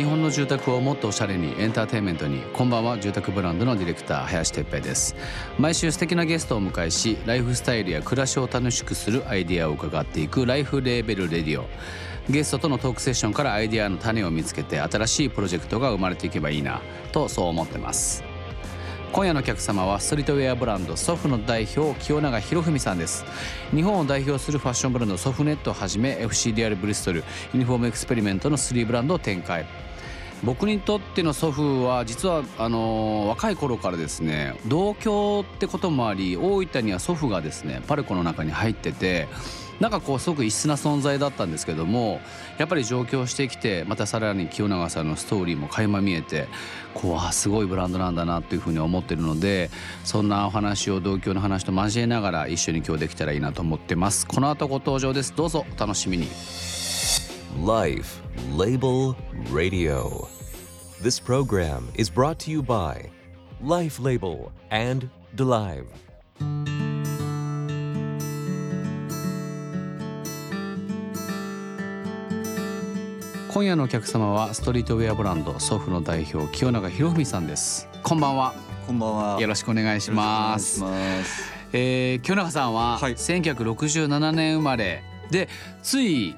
日本の住宅をもっとおしゃれにエンターテインメントにこんばんは。住宅ブランドのディレクター林哲平です。毎週素敵なゲストをお迎えしライフスタイルや暮らしを楽しくするアイディアを伺っていくライフレーベルレディオ。ゲストとのトークセッションからアイディアの種を見つけて新しいプロジェクトが生まれていけばいいなとそう思ってます。今夜のお客様はストリートウェアブランドソフの代表清永博文さんです。日本を代表するファッションブランドソフネットをはじめ FCDR ブリストルユニフォームエクスペリメントの3ブランドを展開。僕にとっての祖父は実はあの若い頃からですね同居ってこともあり大分には祖父がですねパルコの中に入っててなんかこうすごく異質な存在だったんですけどもやっぱり上京してきてまたさらに清永さんのストーリーも垣間見えてこうあすごいブランドなんだなというふうに思ってるのでそんなお話を同居の話と交えながら一緒に今日できたらいいなと思ってます。この後ご登場です。どうぞお楽しみに。Life Label Radio. This program is brought to you by Life Label and Delive. 今夜のお客様はストリートウェアブランドソフの代表清永博文さんですこんばんはこんばんは。よろしくお願いします。えー、清永さんははい1967年生まれでつい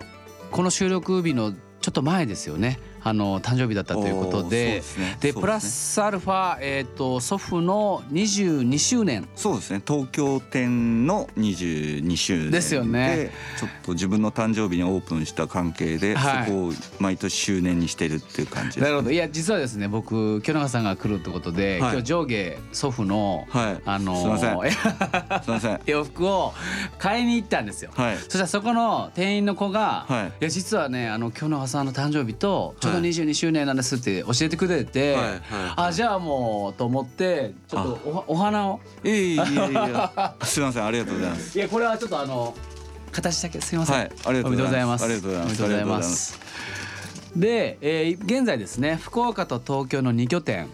この収録日のちょっと前ですよね。あの誕生日だったということでですねプラスアルファ、えー、と祖父の22周年そうですね。東京店の22周年ですよねちょっと自分の誕生日にオープンした関係で、はいそこを毎年周年にしてるっていう感じです。なるほどいや実はですね僕清永さんが来るってことで、はい今日上下祖父の、はい。あのすいませんーすいません。洋服を買いに行ったんですよ。はい。そしたらそこの店員の子が「はいいや実はねあの今日のさんの誕生日とちょうどはい。22周年なんです」って教えてくれて、はいはいあじゃあもうと思ってちょっとおはお花を？いやいやいや。すいません。ありがとうございます。いやこれはちょっとあの形だけ。すいません、はいありがとうございます。ありがとうございます。おめでとうございます。で、えー現在ですね福岡と東京の2拠点。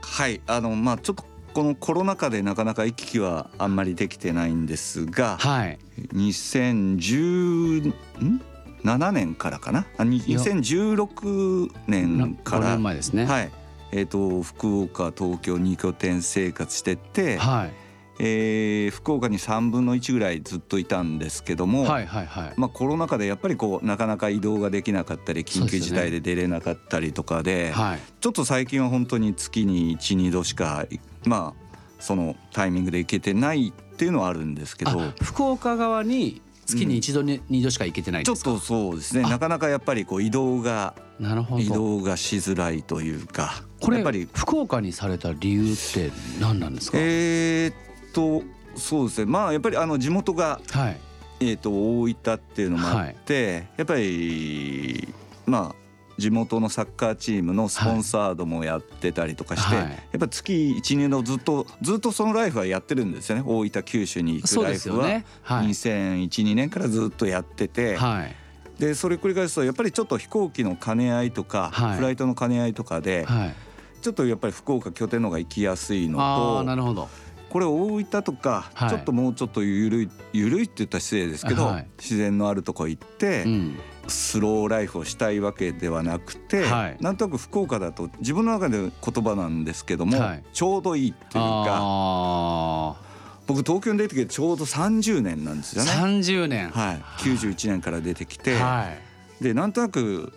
はい。あのまあちょっとこのコロナ禍でなかなか行き来はあんまりできてないんですが、はい。2010ん？7年からかな？あにいや。2016年か5ら年前ですね。はい。えー、と福岡東京2拠点生活してて、はい。えー福岡に3分の1ぐらいずっといたんですけども、はいはいはい。まあ、コロナ禍でやっぱりこうなかなか移動ができなかったり緊急事態で出れなかったりとかではい。ちょっと最近は本当に月に12度しかまあそのタイミングで行けてないっていうのはあるんですけど。あ福岡側に月に一度に二度しか行けてないちょっとそうですね。あ。なかなかやっぱりこう移動がなるほど。移動がしづらいというかこれやっぱり福岡にされた理由って何なんですか、えーっとそうですね。まあやっぱりあの地元が、はい。えーっと大分っていうのもあって、やっぱりまあ地元のサッカーチームのスポンサードもやってたりとかして、はい。やっぱ月12年のずっとずっとそのライフはやってるんですよね。大分九州に行くライフは、ね。はい、2001-2年からずっとやってて、はい。でそれ繰り返すとやっぱりちょっと飛行機の兼ね合いとか、はい。フライトの兼ね合いとかで、はい。ちょっとやっぱり福岡拠点の方が行きやすいのとなるほど。これ大分とか、はい。ちょっともうちょっと緩い緩いって言ったら失礼ですけど、はい。自然のあるとこ行って、うんスローライフをしたいわけではなくて、はい。なんとなく福岡だと自分の中での言葉なんですけども、はい。ちょうどいいっていうかあ僕東京に出てきてちょうど30年なんですあよね。30年。はい、91年から出てきて、はい。でなんとなく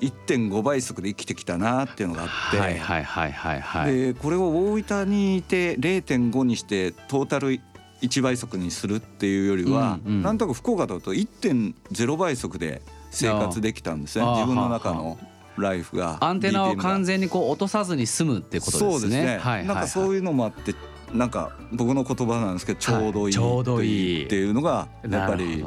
1.5倍速で生きてきたなっていうのがあって、はいはいはいはいはい。でこれを大分にいて0.5にしてトータル1倍速にするっていうよりは、うんうん。なんとなく福岡だと1.0倍速で生活できたんですね。自分の中のライフがアンテナを完全にこう落とさずに済むってことですね。そうですね、はいはいはい。なんかそういうのもあってなんか僕の言葉なんですけどちょうどい。いちょうどいいっていうのがやっぱり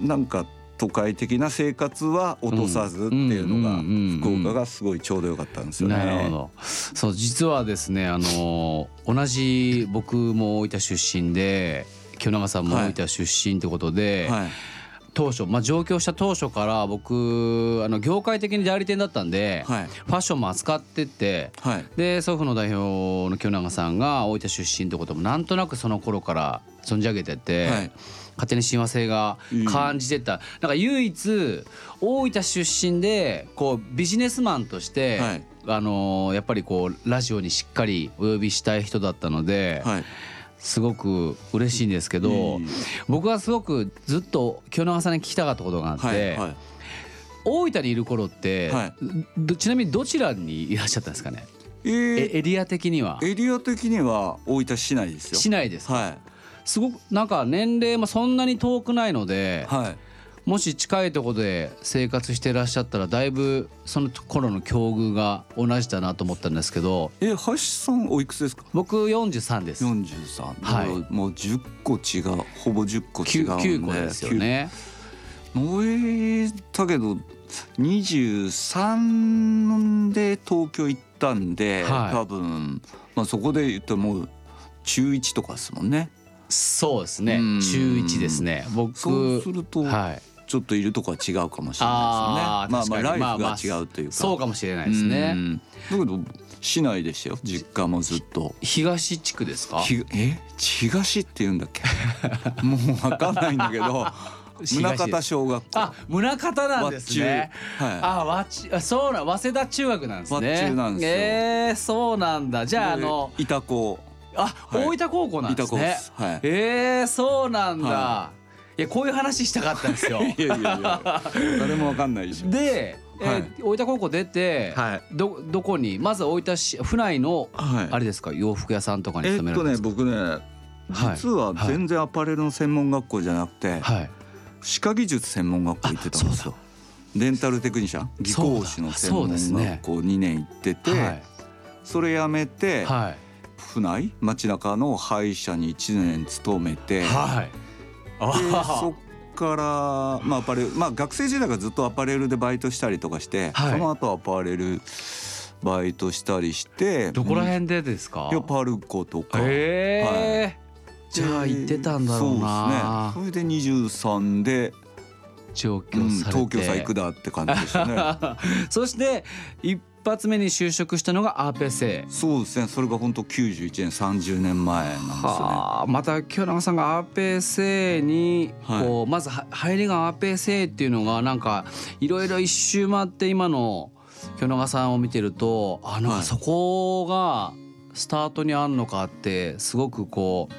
なんか都会的な生活は落とさずっていうのが福岡がすごいちょうどよかったんですよね。なるほど。そう実はですねあの同じ僕も大分出身で清永さんも大分出身ってことで、はい当初、まあ、上京した当初から僕あの業界的に代理店だったんで、はい。ファッションも扱っててはい。で祖父の代表の清永さんが大分出身ってこともなんとなくその頃から存じ上げてて、はい。勝手に親和性が感じてた、なんか唯一大分出身でこうビジネスマンとして、はい。あのーやっぱりこうラジオにしっかりお呼びしたい人だったので、はいすごく嬉しいんですけど、僕はすごくずっと清永さんに聞きたかったことがあって、はいはい。大分にいる頃って、はい。どちなみにどちらにいらっしゃったんですかね？えーえエリア的には？エリア的には大分市内ですよ。市内ですか、はい。すごくなんか年齢もそんなに遠くないので、はいもし近いところで生活してらっしゃったらだいぶその頃の境遇が同じだなと思ったんですけど。え橋さんおいくつですか？僕43です。43はい。もう10個違う。ほぼ10個違 9, うんで。9個ですよね。燃えたけど23で東京行ったんで、はい。多分、まあ、そこで言ったらもう中1とかですもんね。そうですね。うん中1ですね。僕そうするとはいちょっといるとこは違うかもしれないですよね。まあまあライフが違うというか、そうかもしれないですね。うん。だけど市内でしたよ。実家もずっと。東地区ですか？ひえ？東って言うんだっけ？もう分かんないんだけど。宗像小学校。あ宗像なんですね。はい。あわちあそうなん早稲田中学なんですね。和中なんですよ。えー、そうなんだ。じゃああので板子あ、はい。大分高校なんですね。はい。えー、そうなんだ、、はいやこういう話したかったんですよ。いやいやいや誰も分かんないでしょ。で、えーはい。大分高校出て、はい。どどこに？まず大分市府内のはい。あれですか？洋服屋さんとかに勤められとねたんですか、僕ね実は全然アパレルの専門学校じゃなくてはい。歯科技術専門学校行ってたんですよ。デンタルテクニシャン？技工士の専門そうですね学校2年行っててはい。それ辞めてはい。府内？街中の歯医者に1年勤めてではい。あそっからまあアパレルまあ学生時代からずっとアパレルでバイトしたりとかしてはい。その後アパレルバイトしたりしてどこら辺でですか？いやパルコとか。へえ、じゃあ行ってたんだろうな。そうですね。それで23で、上うん京されて、東京さ行くだって感じでしたね。そして一発目に就職したのがアーペセそうですね。それが本当91年30年前なんですよね。はあまた清永さんがアーペーセにはい。こうまずは入りがアーペーセっていうのがなんかいろいろ一周回って今の清永さんを見てるとあなんはい。かそこがスタートにあんのかってすごくこう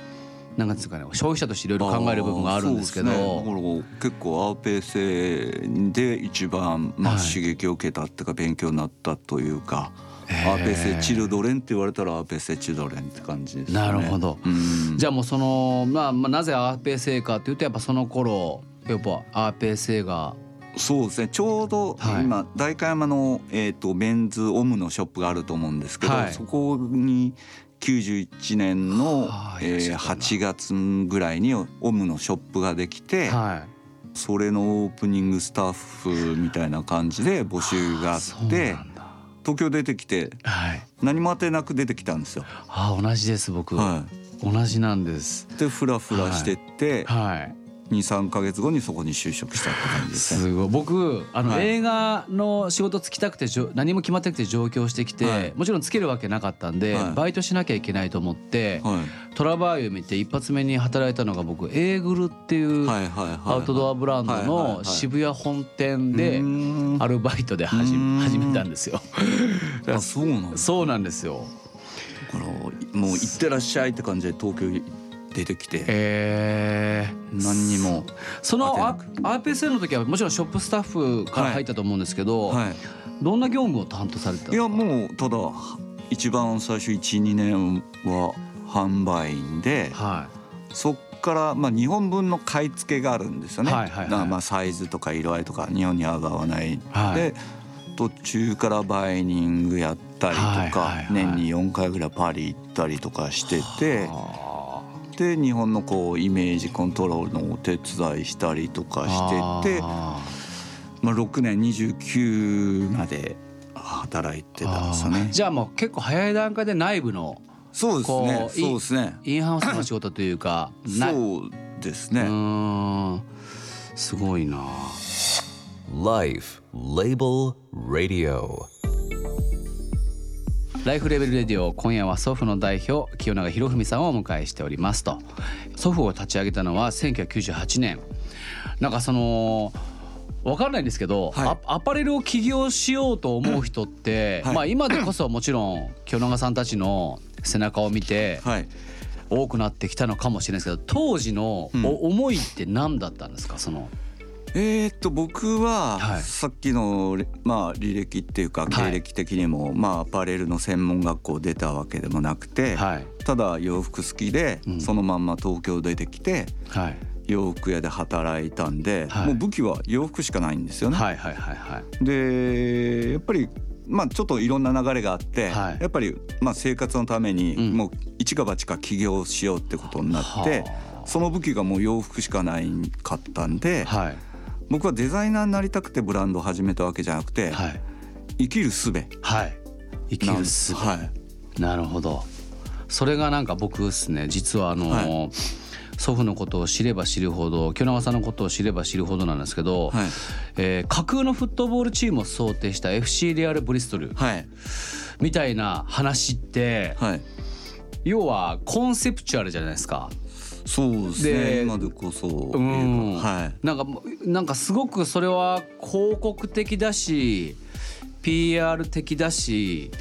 なんかですかね消費者としていろいろ考える部分があるんですけど。ね。だから結構アーペーセで一番、まあ、はい刺激を受けたっていうか勉強になったというか、アーペーセチルドレンって言われたらアーペーセチルドレンって感じですね。なるほど。うん、じゃあもうその、まあ、まあなぜアーペーセかっていうとやっぱその頃やっぱアーペーセがそうですね。ちょうどはい。今、代官山の、えー、とメンズオムのショップがあると思うんですけど、はい。そこに91年の、はあえーいらっしゃったな8月ぐらいにオムのショップができて、はい。それのオープニングスタッフみたいな感じで募集があって東京出てきてはい。何も当てなく出てきたんですよ。あ同じです僕、は同じなんです。い、でフラフラしてって、はい23か月後にそこに就職したって感じですね。すごい。僕あの、はい。映画の仕事つきたくて何も決まってなくて上京してきて、はい。もちろんつけるわけなかったんで、はい。バイトしなきゃいけないと思って、はい。トラバーユ見て一発目に働いたのが僕エーグルっていうアウトドアブランドのい渋谷本店でアルバイトで始め始めたんですよ。あそうなんだそうなんですよ。だからもう行ってらっしゃいって感じで東京出てきて。えー、何にもその RPSL の時はもちろんショップスタッフから入ったと思うんですけど、はどんな業務を担当されてたんい、いですか？やもうただ一番最初12年は販売員ではそっからまあ日本分の買い付けがあるんですよね、はいはいはい。まあサイズとか色合いとか日本に合う合わない、はい。で途中からバイニングやったりとか、はいはいはい年に4回ぐらいパリ行ったりとかしてて。あで日本のこうイメージコントロールのお手伝いしたりとかーしててあまあ、6年29まで働いてたんですよねー。じゃあもう結構早い段階で内部のそうですねこういそうですねインハウスの仕事というか なそうですうね。すごいな Life Label Radio. ライフレベルレディオ今夜は祖父の代表清永博文さんをお迎えしておりますと。祖父を立ち上げたのは1998年。なんかその分かんないんですけど、はい、アパレルを起業しようと思う人って、はい、まあ今でこそもちろん清永さんたちの背中を見て、多くなってきたのかもしれないですけど当時の思いって何だったんですか？そのえー、っと僕はさっきの、まあ、履歴っていうか経歴的にも、まあアパレルの専門学校出たわけでもなくて、ただ洋服好きで、そのまんま東京出てきて、洋服屋で働いたんで、もう武器は洋服しかないんですよね。でやっぱりまあ、ちょっといろんな流れがあって、はい、やっぱりまあ生活のためにもう一か八か起業しようってことになって、その武器がもう洋服しかないかったんで、はい、僕はデザイナーになりたくてブランドを始めたわけじゃなくて、はい、生きる術。はい。生きる術。はい。なるほど。それがなんか僕ですね。実はあの、はい、祖父のことを知れば知るほど清永さんのことを知れば知るほどなんですけど、はい。えー、架空のフットボールチームを想定した FC レアル・ブリストル、はい、みたいな話って、はい、要はコンセプチュアルじゃないですか。そうですね。今でこそ、うん、はい、なんかなんかすごくそれは広告的だし PR 的だし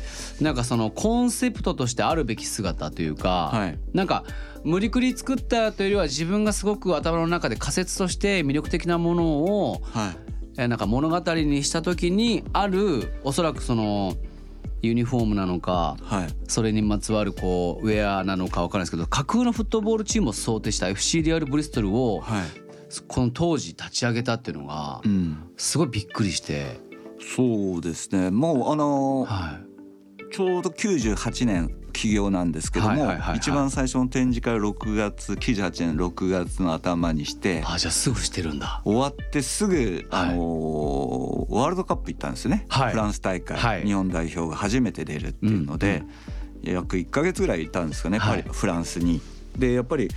なんかそのコンセプトとしてあるべき姿というか、はい、なんか無理くり作ったというよりは自分がすごく頭の中で仮説として魅力的なものを、はい、なんか物語にした時にあるおそらくその。ユニフォームなのか、はい、それにまつわるこうウェアなのか分からないですけど架空のフットボールチームを想定した FC リアル・ブリストルを、はい、この当時立ち上げたっていうのが、すごいびっくりして。そうですね。もうあのーはい、ちょうど98年起業なんですけども、一番最初の展示会を6月98年6月の頭にしてあじゃあすぐしてるんだ。終わってすぐ、あのー、ワールドカップ行ったんですよね、はい、フランス大会、はい、日本代表が初めて出るっていうので、うんうん、約1か月ぐらいいたんですかね、はい、フランスに。でやっぱり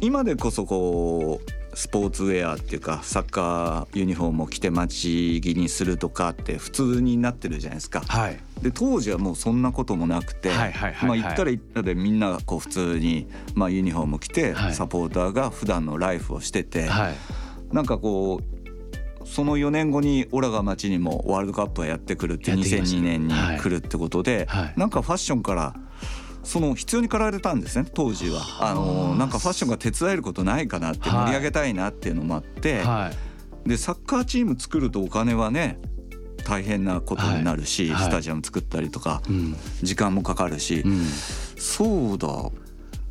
今でこそこうスポーツウェアっていうかサッカーユニフォームを着て待ち着にするとかって普通になってるじゃないですか。はい、で当時はもうそんなこともなくて、まあ行ったら行ったでみんながこう普通にまあユニフォーム着てサポーターが普段のライフをしてて、はい、なんかこうその4年後にオラが街にもワールドカップがやってくるって2002年に来るってことで、はい、なんかファッションからその必要に駆られたんですね当時は。あ。のなんかファッションが手伝えることないかなって盛り上げたいなっていうのもあって、はい、でサッカーチーム作るとお金はね大変なことになるし、はい、スタジアム作ったりとか、時間もかかるし、うん、そうだ。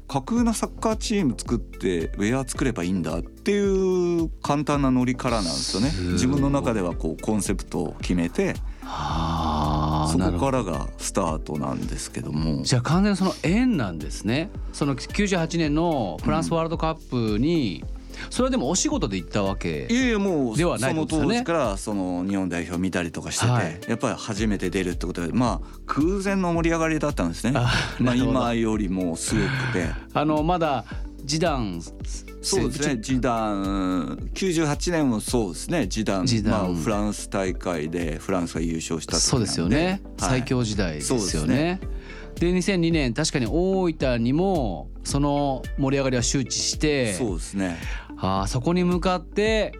架空なサッカーチーム作ってウェア作ればいいんだっていう簡単なノリからなんですよね。自分の中ではこうコンセプトを決めてそこからがスタートなんですけども。じゃあ完全にその縁なんですね。その98年のフランスワールドカップに、それはでもお仕事で行ったわけいやいやもうではないですよね。その当時からその日本代表見たりとかしてて、はい、やっぱり初めて出るってことでまあ空前の盛り上がりだったんですね。まあ今よりもすごくて。あのまだジダンそうですね。ジダン98年もそうですね。ジダンまあ、フランス大会でフランスが優勝したそうですよね、はい、最強時代ですよね。で2002年確かに大分にもその盛り上がりは周知して。そうですね。あそこに向かって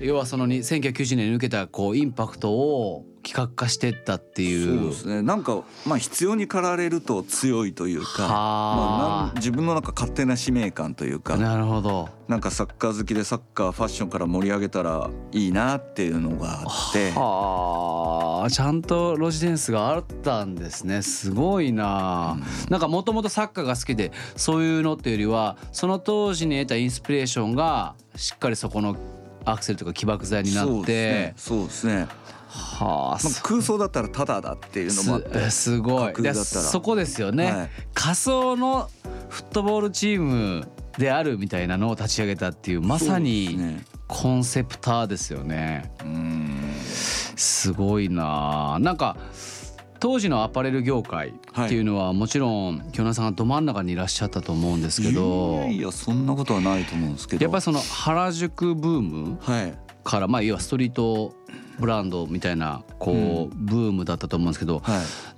要はその1990年に受けたこうインパクトを企画化してったっていうそうですねなんかまあ必要に駆られると強いというか、まあ、自分の中勝手な使命感というかなるほどなんかサッカー好きでサッカーファッションから盛り上げたらいいなっていうのがあってはあちゃんとロジデンスがあったんですねすごいな、うん、なんかもともとサッカーが好きでそういうのっていうよりはその当時に得たインスピレーションがしっかりそこのアクセルとか起爆剤になってそうですねはあ、まあ、空想だったらただだっていうのもあってすごい。そこですよね、はい、仮想のフットボールチームであるみたいなのを立ち上げたっていうまさにコンセプターですよね。すごいな。なんか当時のアパレル業界っていうのはもちろん京奈さんがど真ん中にいらっしゃったと思うんですけどいやいやそんなことはないと思うんですけど。やっぱりその原宿ブームから、まあ要はストリートブランドみたいなこうブームだったと思うんですけど、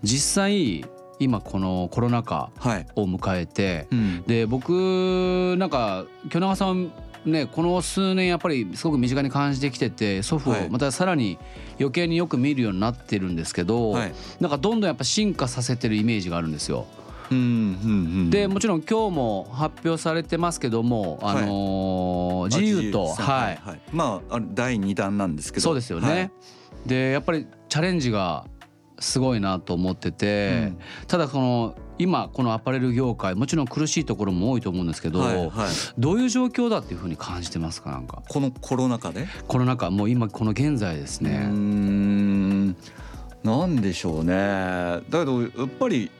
実際今このコロナ禍を迎えて、はいうん、で僕なんか京永さんね、この数年やっぱりすごく身近に感じてきてて祖父をまたさらに余計によく見るようになってるんですけど、はい、なんかどんどんやっぱ進化させてるイメージがあるんですよ。うんうんうん、でもちろん今日も発表されてますけども、あのー、自由と、はい、はい、まあ第2弾なんですけど。そうですよね。はい、でやっぱりチャレンジがすごいなと思ってて、うん、ただその今このアパレル業界もちろん苦しいところも多いと思うんですけど、はいはい、どういう状況だっていうふうに感じてますかなんか？このコロナ禍で？コロナ禍もう今この現在ですね。うん。なんでしょうね。だけどやっぱり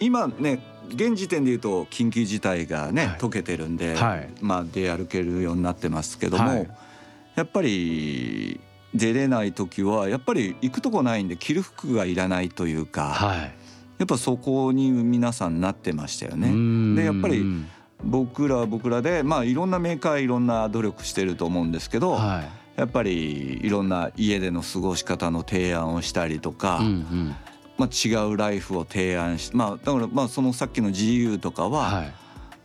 今ね現時点でいうと緊急事態がね、はい、解けてるんで、はい、まあ出歩けるようになってますけども、はい、やっぱり出れない時はやっぱり行くとこないんで着る服がいらないというか、やっぱそこに皆さんなってましたよね。でやっぱり僕らは僕らでまあいろんなメーカーいろんな努力してると思うんですけど、やっぱりいろんな家での過ごし方の提案をしたりとか、うんうんまあ、違うライフを提案し、まあ、だからまあそのさっきの GU とかは、はい、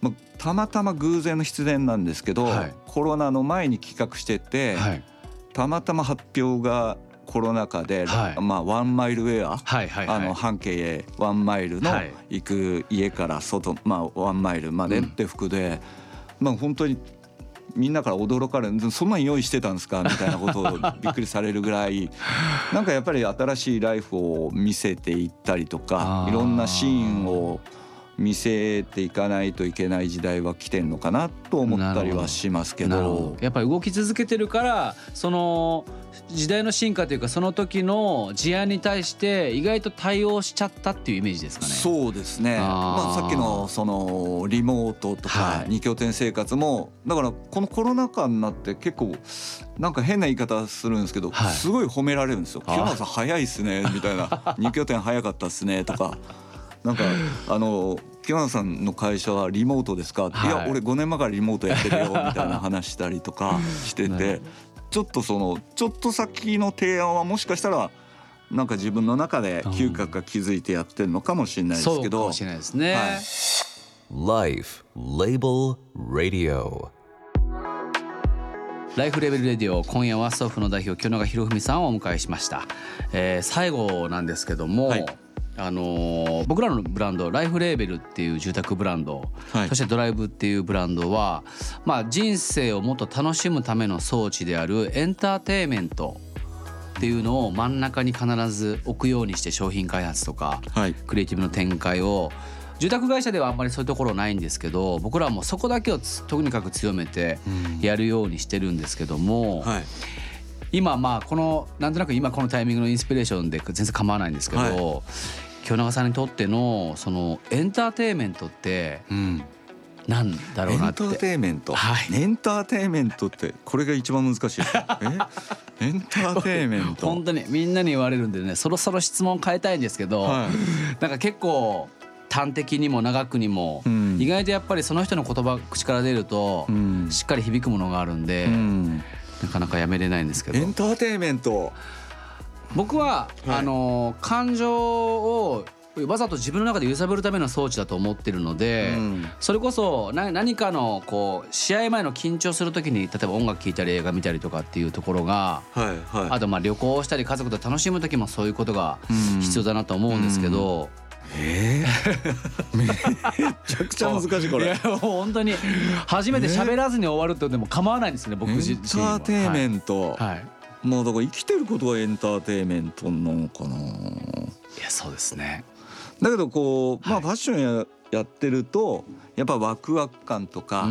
まあ、たまたま偶然の必然なんですけど、はい、コロナの前に企画してて、はい、たまたま発表がコロナ禍で、はい、まあワンマイルウェア、はいはいはい、あの半径ワンマイルの行く家から外、まあワンマイルまでって服で、うん、まあ本当にみんなから驚かれる。そんなん用意してたんですか？みたいなことをびっくりされるぐらい。なんかやっぱり新しいライフを見せていったりとかいろんなシーンを見せていかないといけない時代は来てんのかなと思ったりはしますけど。やっぱり動き続けてるからその時代の進化というかその時の事案に対して意外と対応しちゃったっていうイメージですかね。そうですね。まあ、さっきのそのリモートとか二拠点生活も、だからこのコロナ禍になって結構なんか変な言い方するんですけど、すごい褒められるんですよ。清原さん早いっすねみたいな。二拠点早かったっすねとか。なんかあの清原さんの会社はリモートですか、はい、いや俺5年前からリモートやってるよみたいな話したりとかしてて ちょっとそのちょっと先の提案はもしかしたらなんか自分の中で嗅覚が気づいてやってるのかもしれないですけど、そうかもしれないですね、はい、Life Label Radio. ライフレベルレディオ今夜はストッフの代表清永博文さんをお迎えしました、えー、最後なんですけども、はいあのー、僕らのブランドライフレーベルっていう住宅ブランド、はい、そしてドライブっていうブランドは、まあ、人生をもっと楽しむための装置であるエンターテインメントっていうのを真ん中に必ず置くようにして商品開発とか、はい、クリエイティブの展開を住宅会社ではあんまりそういうところないんですけど僕らはもうそこだけをとにかく強めてやるようにしてるんですけども。はい。今まあこのなんとなく今このタイミングのインスピレーションで全然構わないんですけど、はい、清永さんにとってのそのエンターテインメントって、うん、なんだろうなって。エンターテインメント、はい、エンターテインメントってこれが一番難しい え？エンターテインメント？本当にみんなに言われるんでねそろそろ質問変えたいんですけど、はい、なんか結構端的にも長くにも、うん、意外とやっぱりその人の言葉口から出ると、うん、しっかり響くものがあるんで、うん、なかなかやめれないんですけど。エンターテインメント僕は、はい、あの感情をわざと自分の中で揺さぶるための装置だと思ってるので、うん、それこそ何かのこう試合前の緊張する時に例えば音楽聴いたり映画見たりとかっていうところが、はいはい、あとまあ旅行したり家族と楽しむ時もそういうことが必要だなと思うんですけど。うん。えー、めちゃくちゃ難しいこれ。いや本当に初めて喋らずに終わるってでも構わないんですね、僕自身エンターテイメント。はい、はいまあだから生きてることがエンターテイメントなのかな。いやそうですね。だけどこうまあファッションややってるとやっぱワクワク感とか、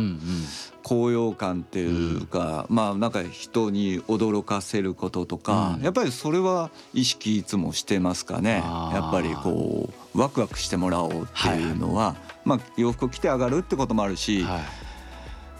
高揚感っていうか、まあなんか人に驚かせることとか、やっぱりそれは意識いつもしてますかね。やっぱりこうワクワクしてもらおうっていうのは、まあ洋服着て上がるってこともあるし、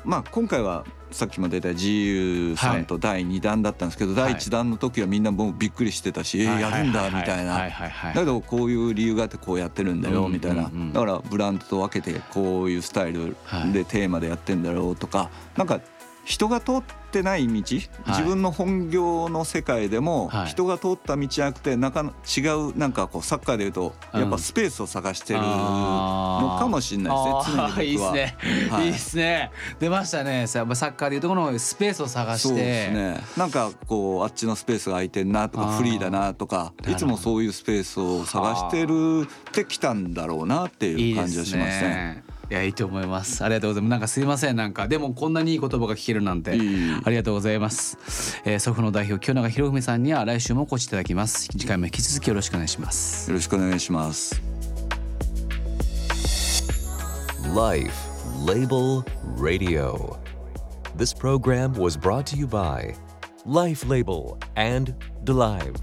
まあ今回はさっきも出た GU さんと第2弾だったんですけど、第1弾の時はみんなもうびっくりしてたし、えー、やるんだみたいな。だけどこういう理由があってこうやってるんだよみたいな。だからブランドと分けてこういうスタイルでテーマでやってんだろうとかなんか人が通ってない道、自分の本業の世界でも人が通った道じゃなくてなんか違うなんかこうサッカーでいうとやっぱスペースを探してるのかもしれないですね。いいですね、はい、いいですね。出ましたね。サッカーでいうとこのスペースを探して。そうですね。なんかこうあっちのスペースが空いてんなとかフリーだなとかいつもそういうスペースを探してるってきたんだろうなっていう感じはしますね。いやいいと思います。ありがとうございます。なんかすいません。なんかでもこんなにいい言葉が聞けるなんて。ありがとうございます、えー、祖父の代表清永博文さんには来週もお越しいただきます。次回も引き続きよろしくお願いします。よろしくお願いします。Life Label Radio. This program was brought to you by Life Label and DeLive